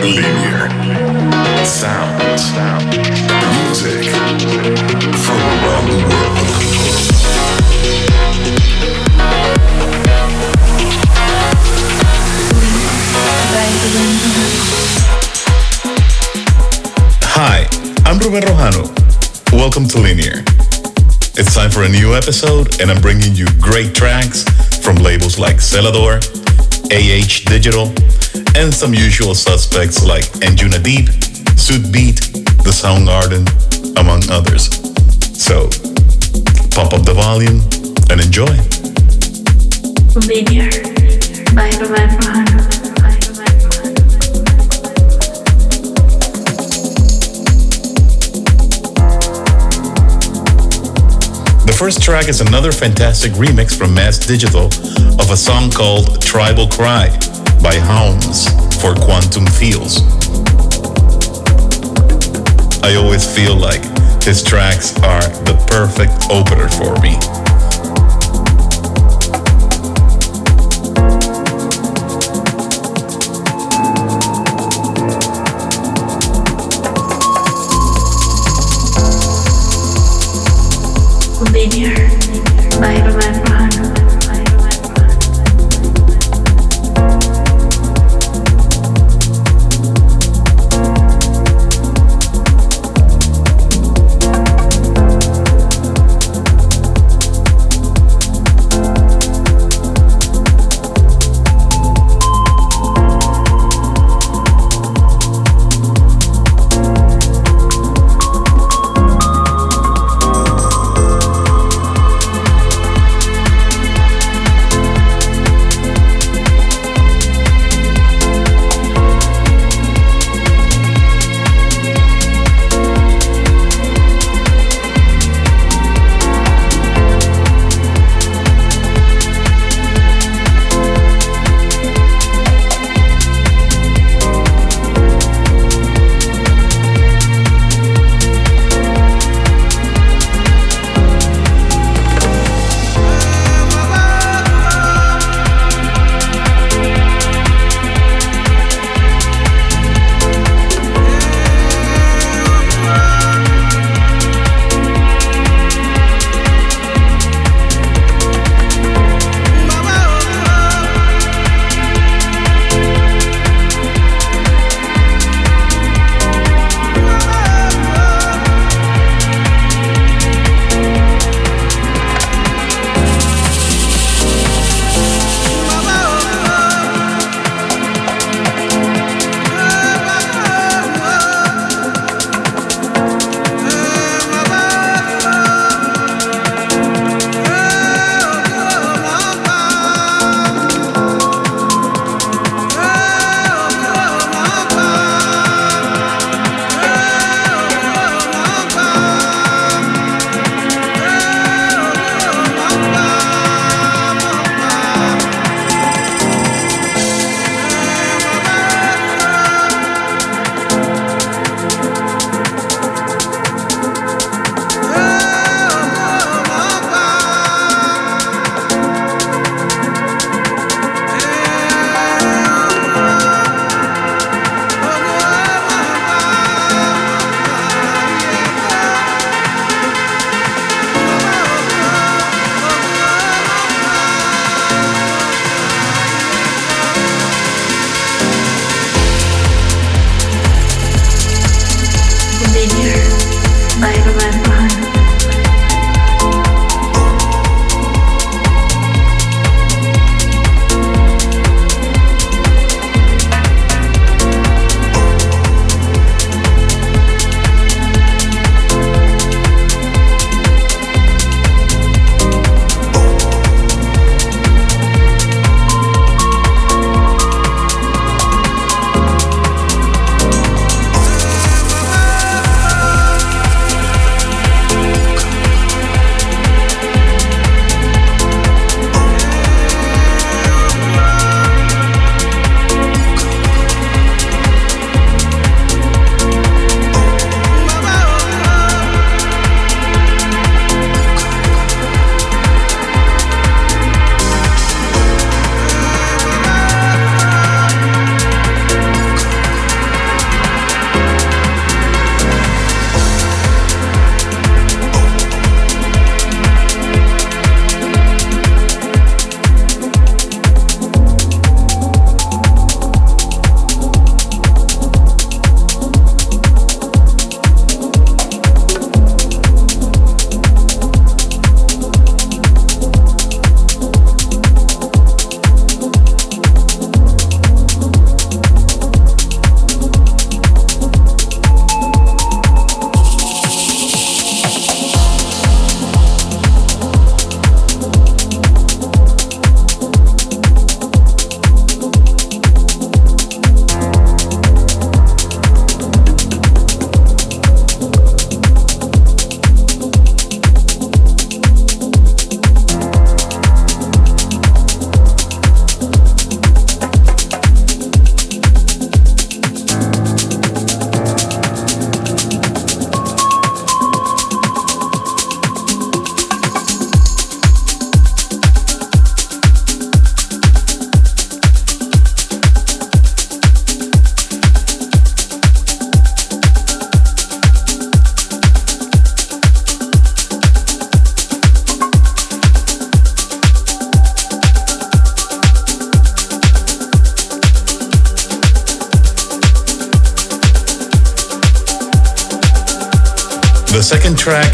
Linear. Sound. Music. From around the world. Hi, I'm Ruben Rojano. Welcome to Linear. It's time for a new episode, and I'm bringing you great tracks from labels like Selador, AH Digital, and some usual suspects like Anjuna Deep, Sudbeat, The Soundgarden, among others. So, pump up the volume and enjoy. Linear by. The first track is another fantastic remix from Mass Digital of a song called Tribal Cry by Hounds for Quantum Fields. I always feel like his tracks are the perfect opener for me.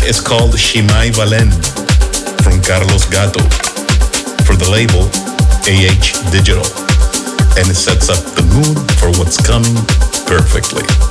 Is called Shimai Valen from Carlos Gato for the label AH Digital, and it sets up the mood for what's coming perfectly.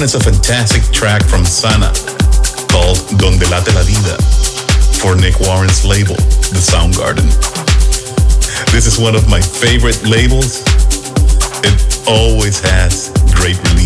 One is a fantastic track from Sana called Donde Late la Vida for Nick Warren's label, The Soundgarden. This is one of my favorite labels. It always has great releases.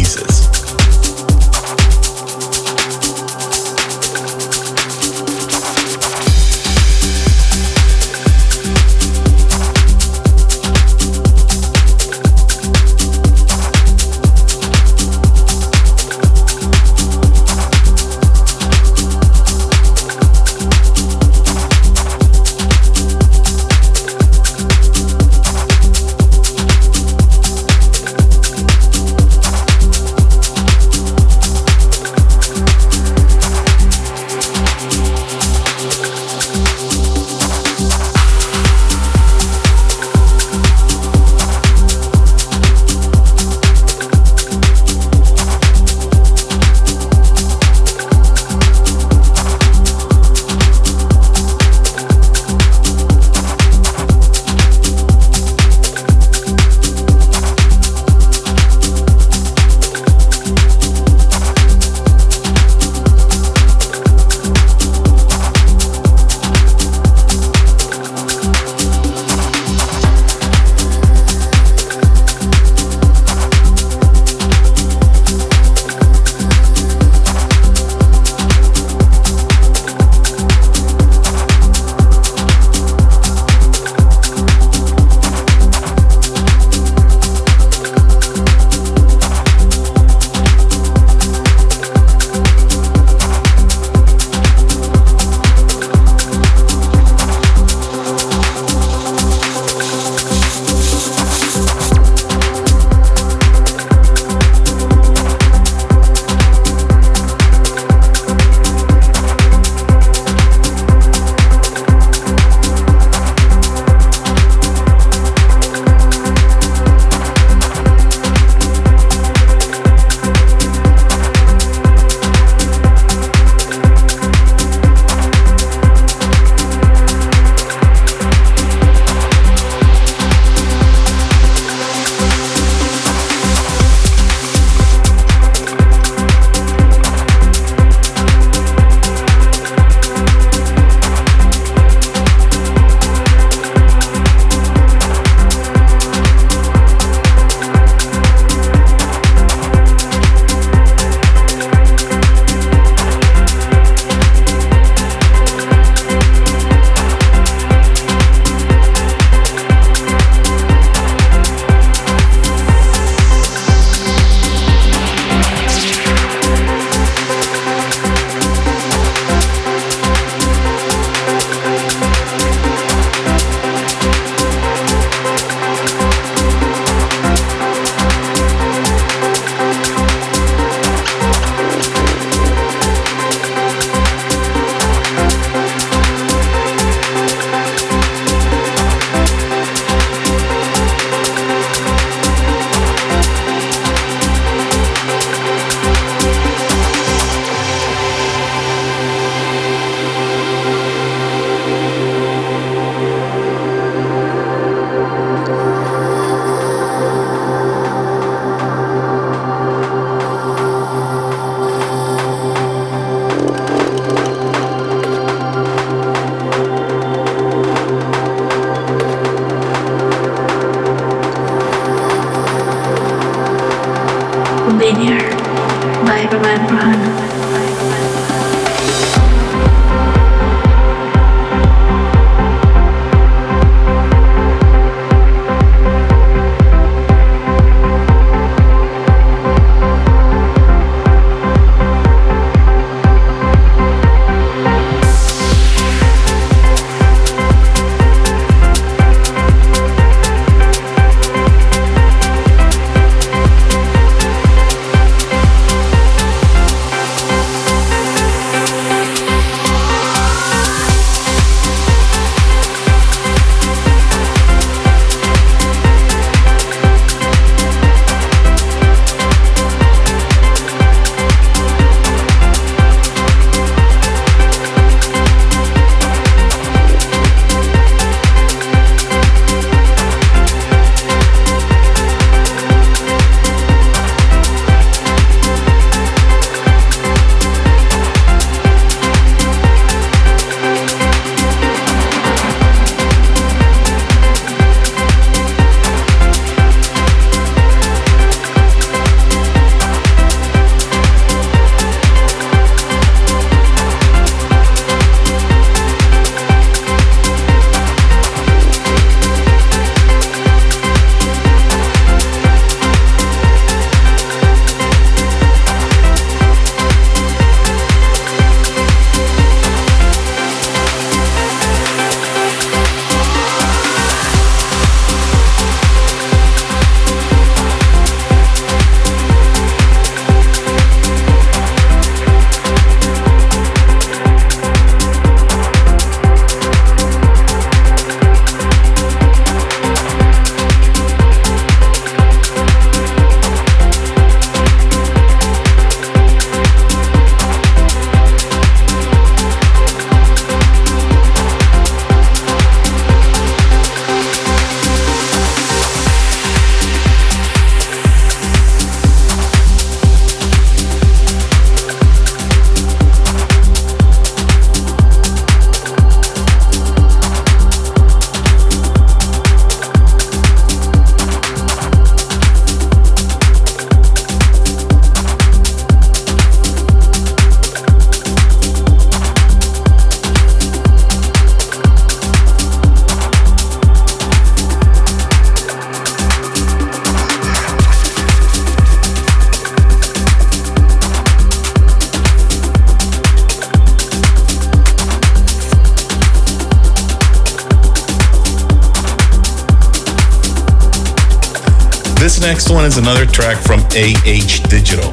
One is another track from AH Digital.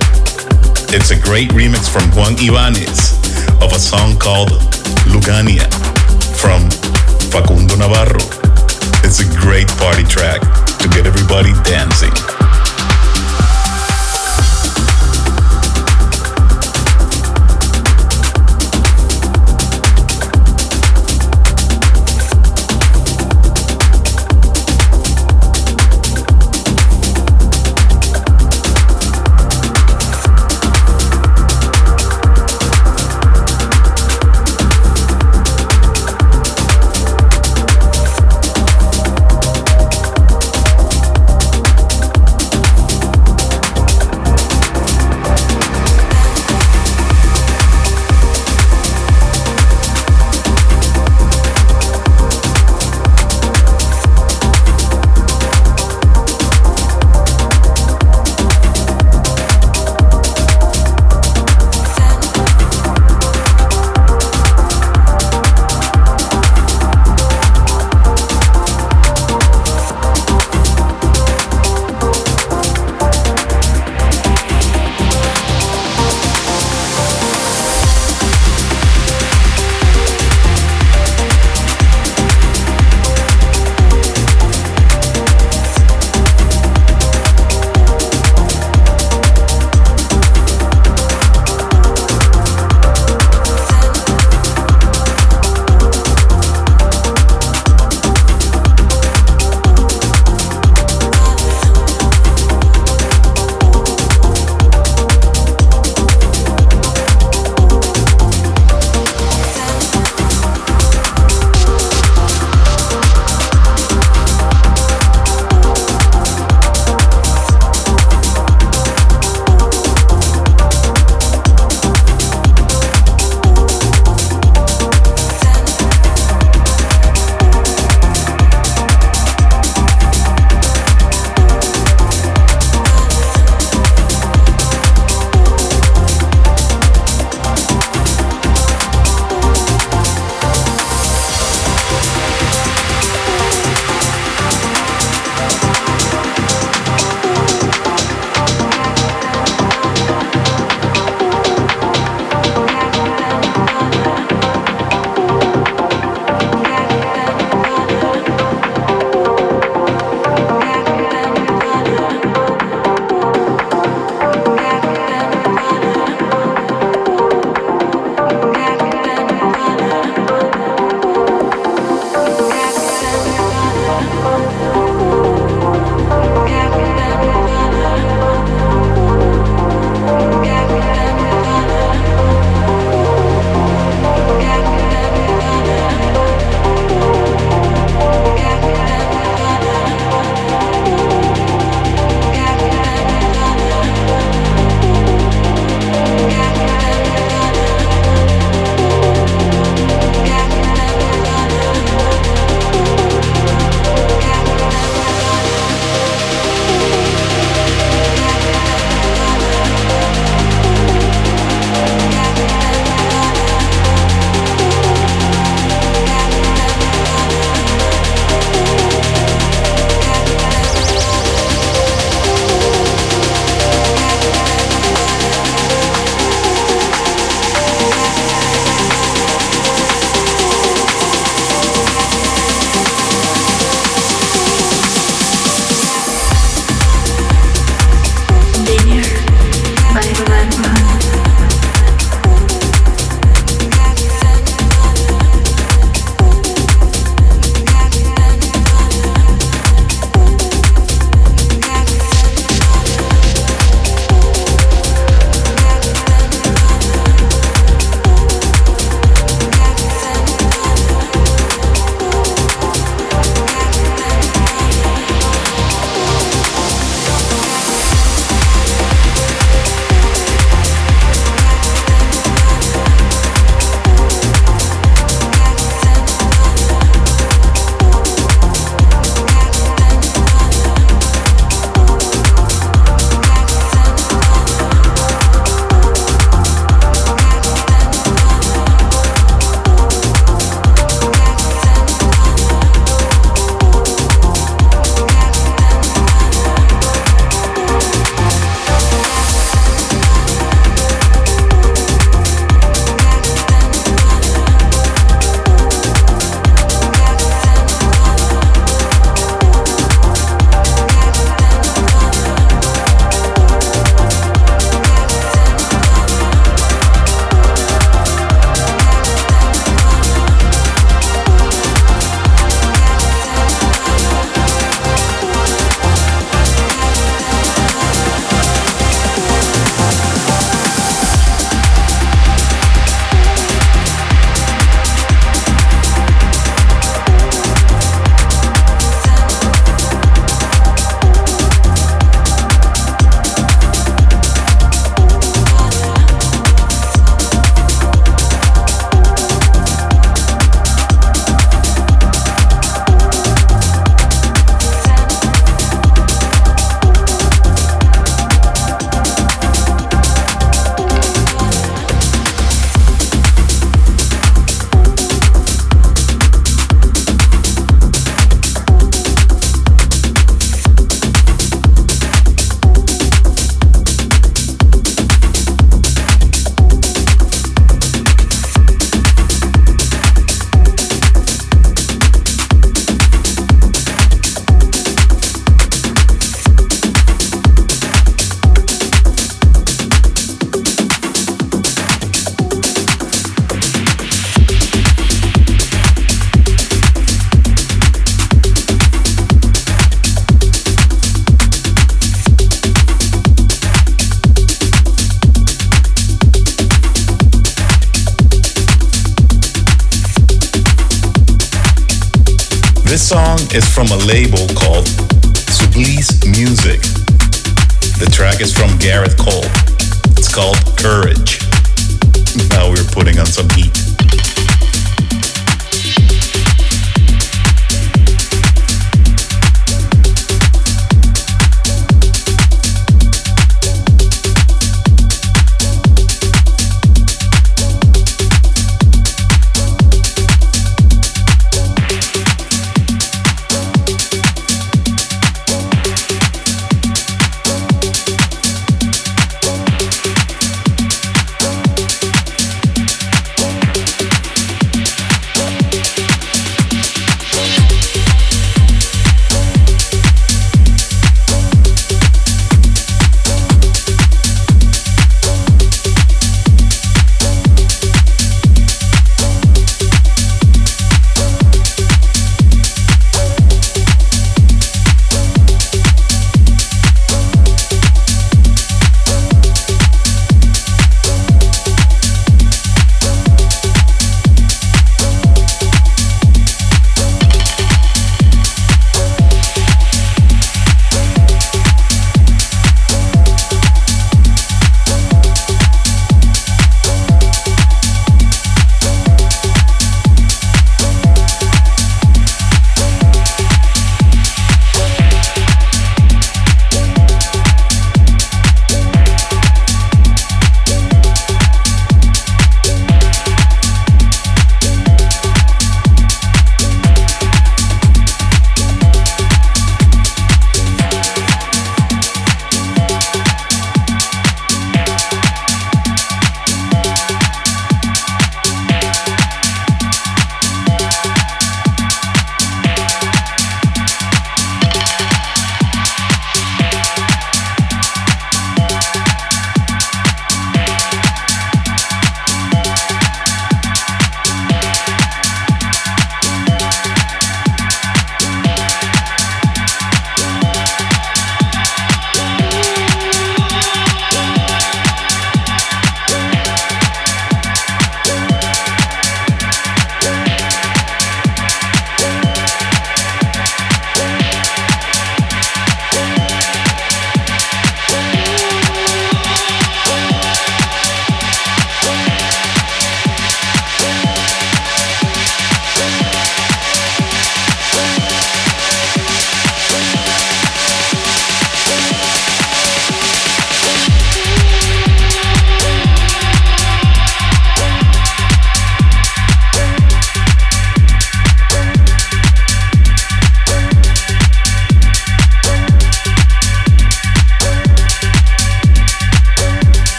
It's a great remix from Juan Ibanez of a song called Lugania from Facundo Navarro. It's a great party track to get everybody dancing. This song is from a label called Sublice Music. The track is from Gareth Cole. It's called Courage. Now we're putting on some heat.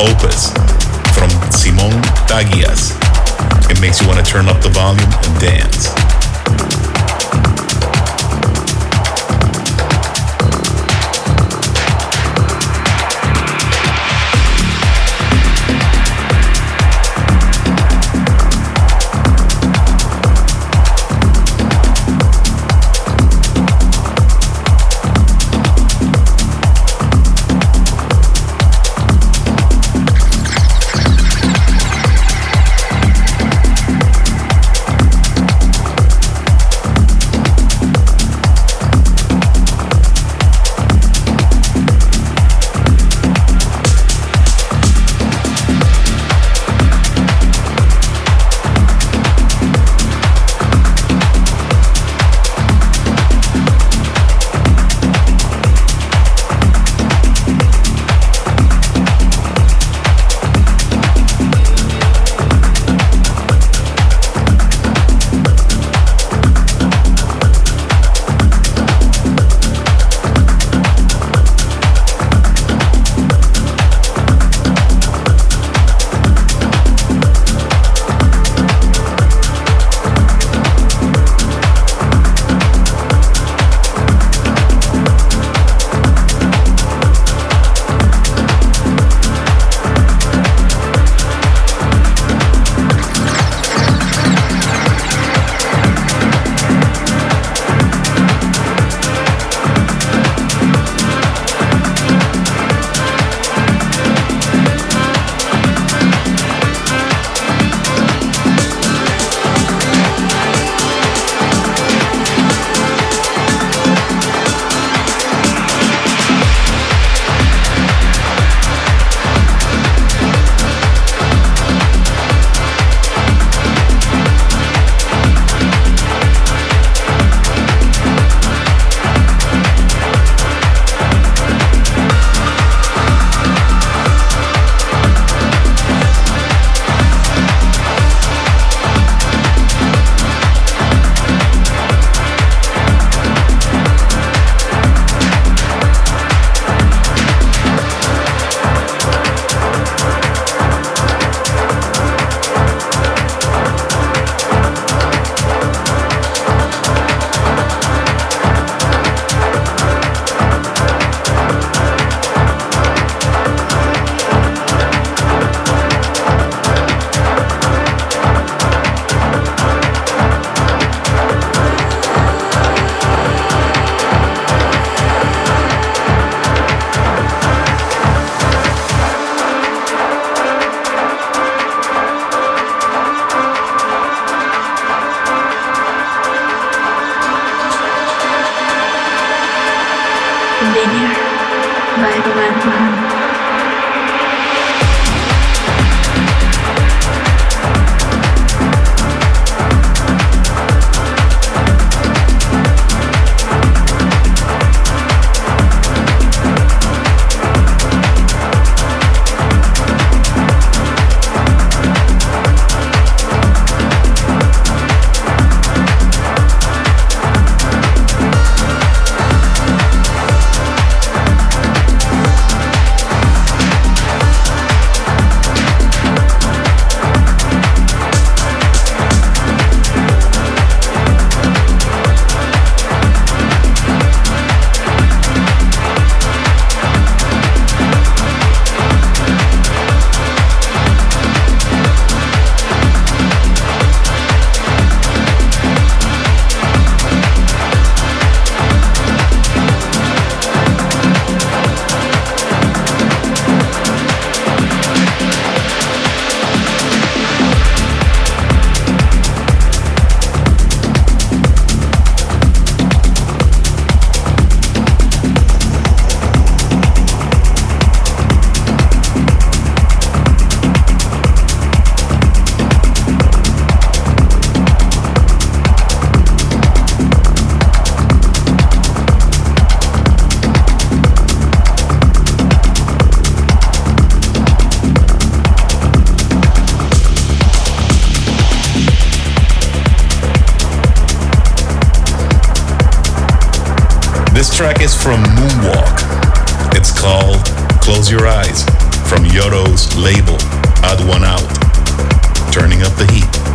Opus from Simos Tagias. It makes you want to turn up the volume and dance. Track is from Moonwalk. It's called Close Your Eyes from Yoro's label, Add One Out. Turning up the heat.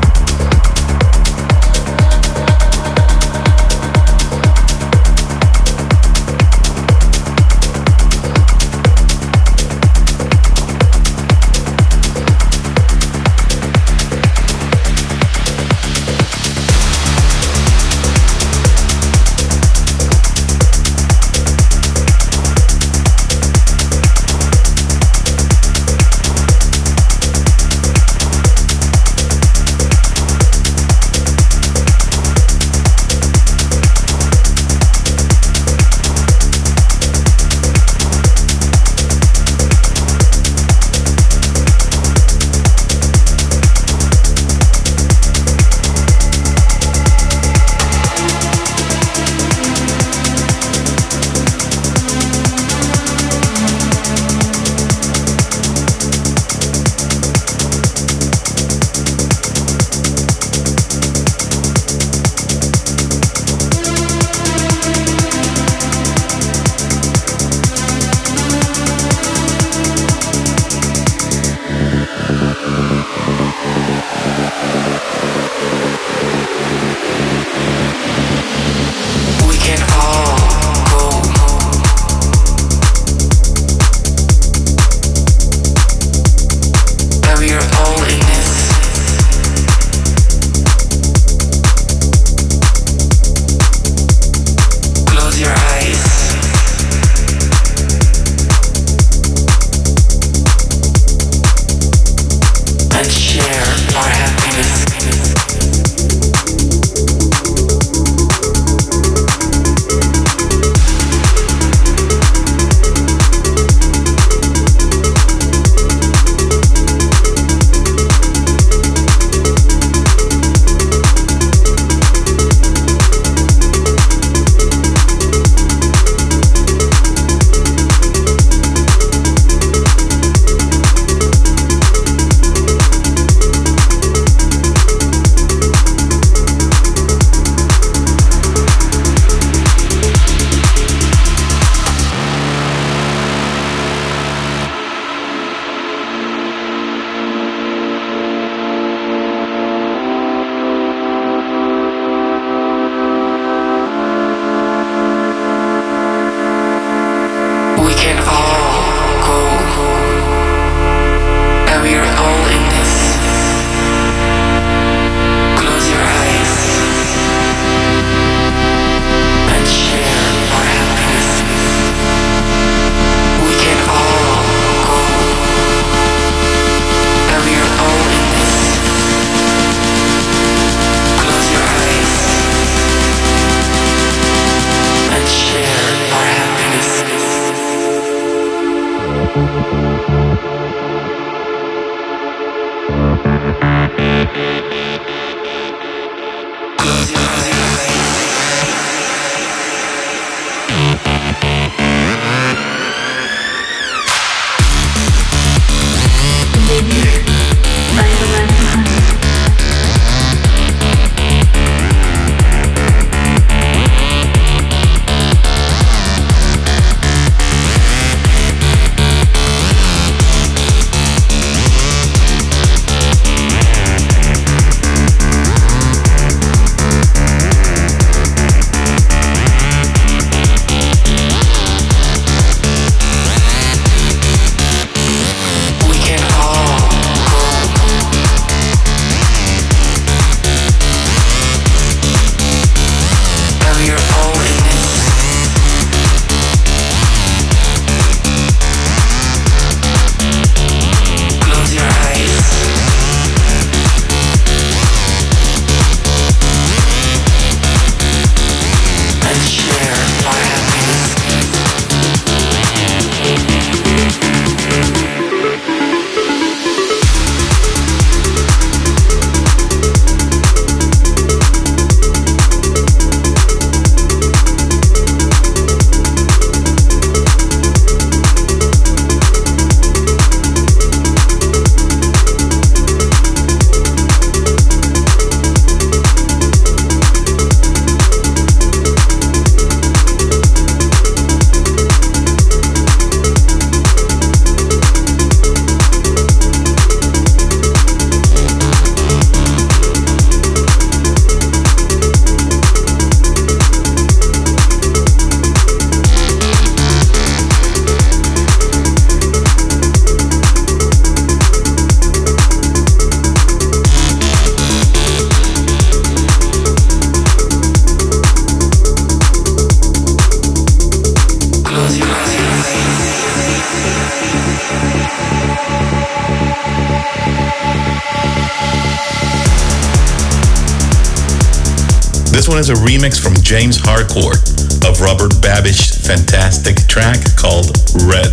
One is a remix from James Harcourt of Robert Babicz's fantastic track called Red.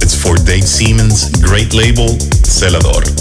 It's for Dave Seaman's great label, Selador.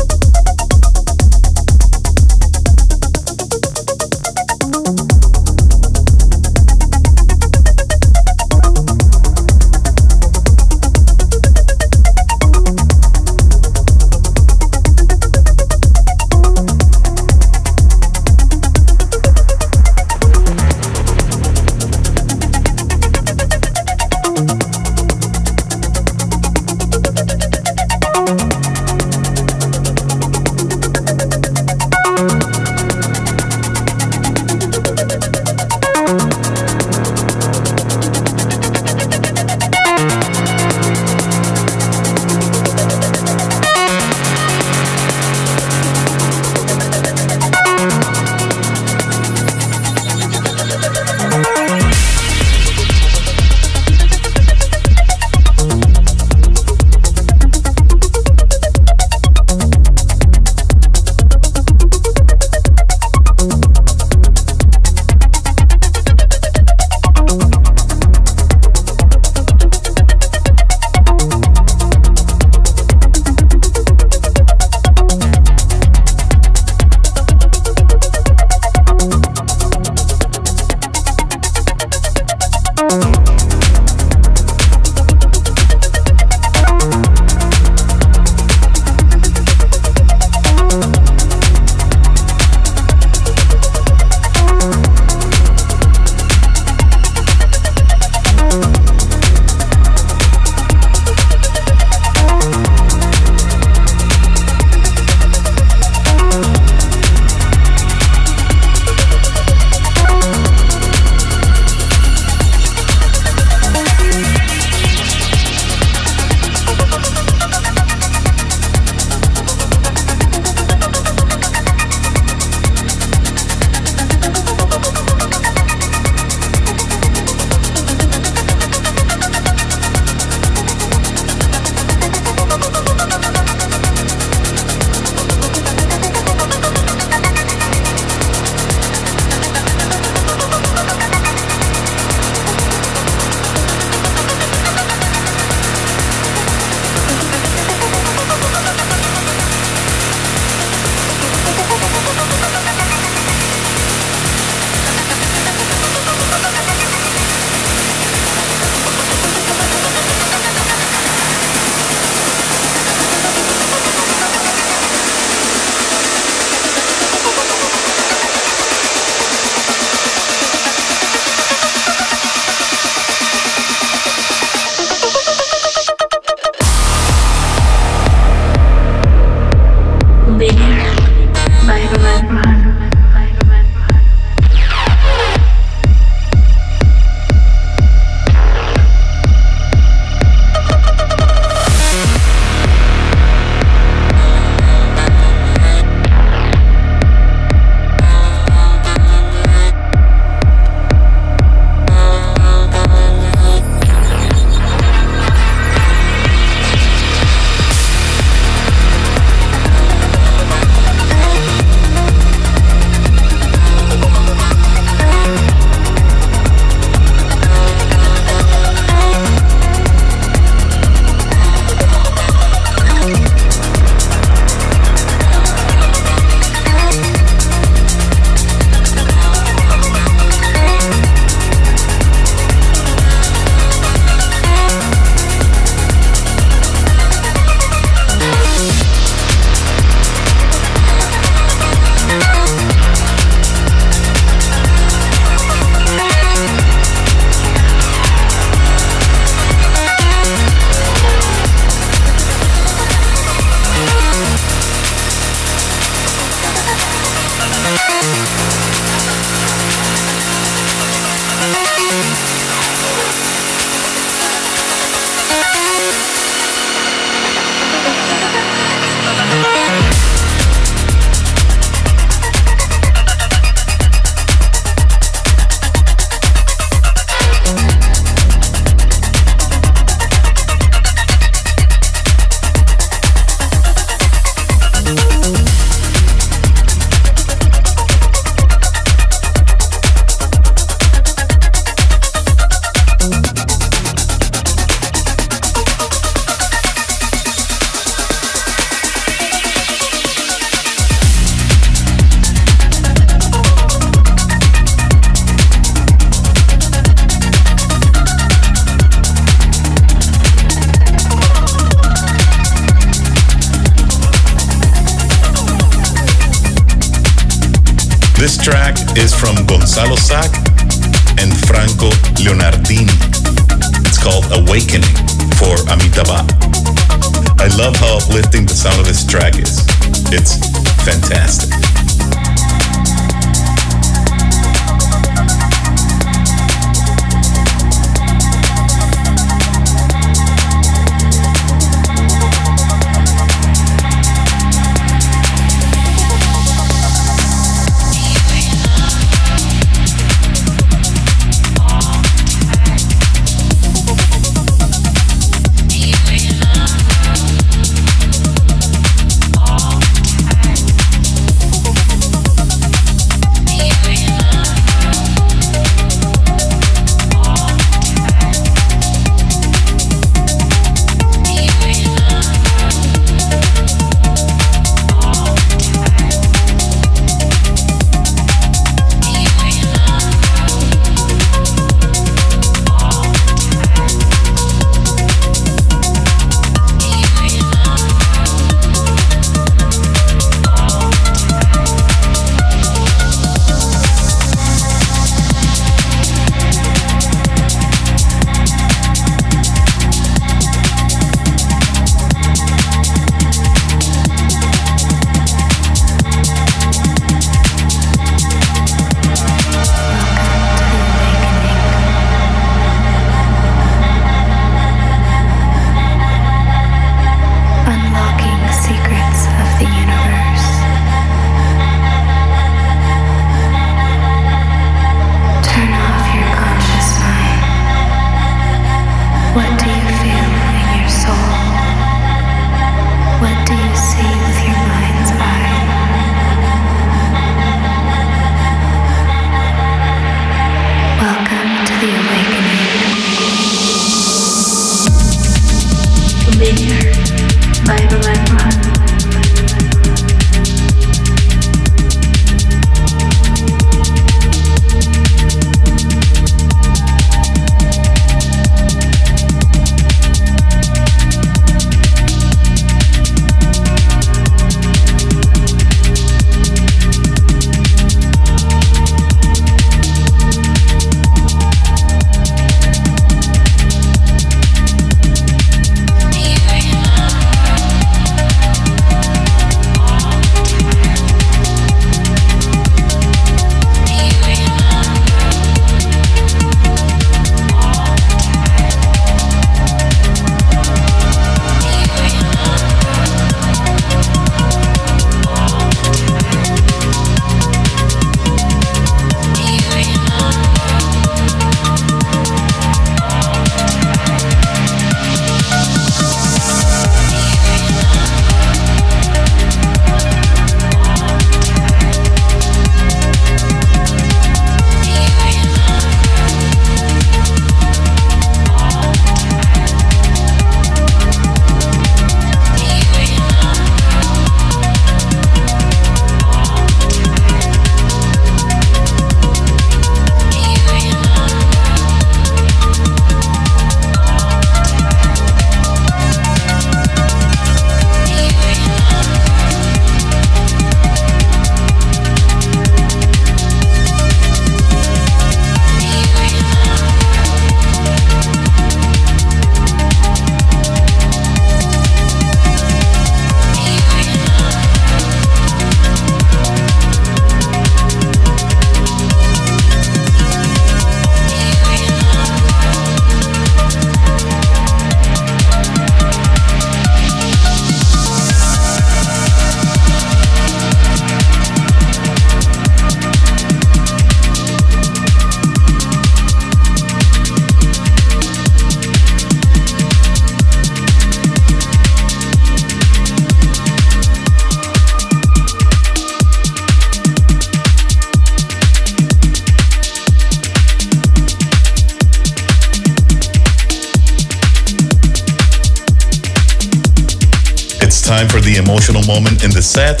Moment in the set,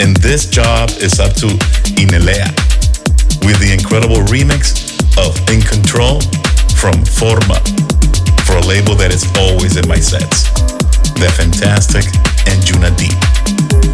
and this job is up to Innellea with the incredible remix of In Control from Forma for a label that is always in my sets. The fantastic Anjuna Deep.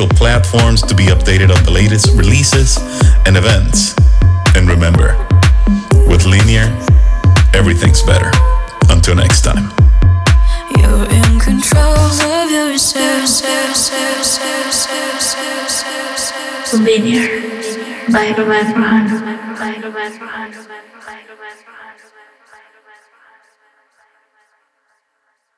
social platforms to be updated on the latest releases and events. And remember, with Linear, everything's better. Until next time. You're in control of yourself. Linear by Remember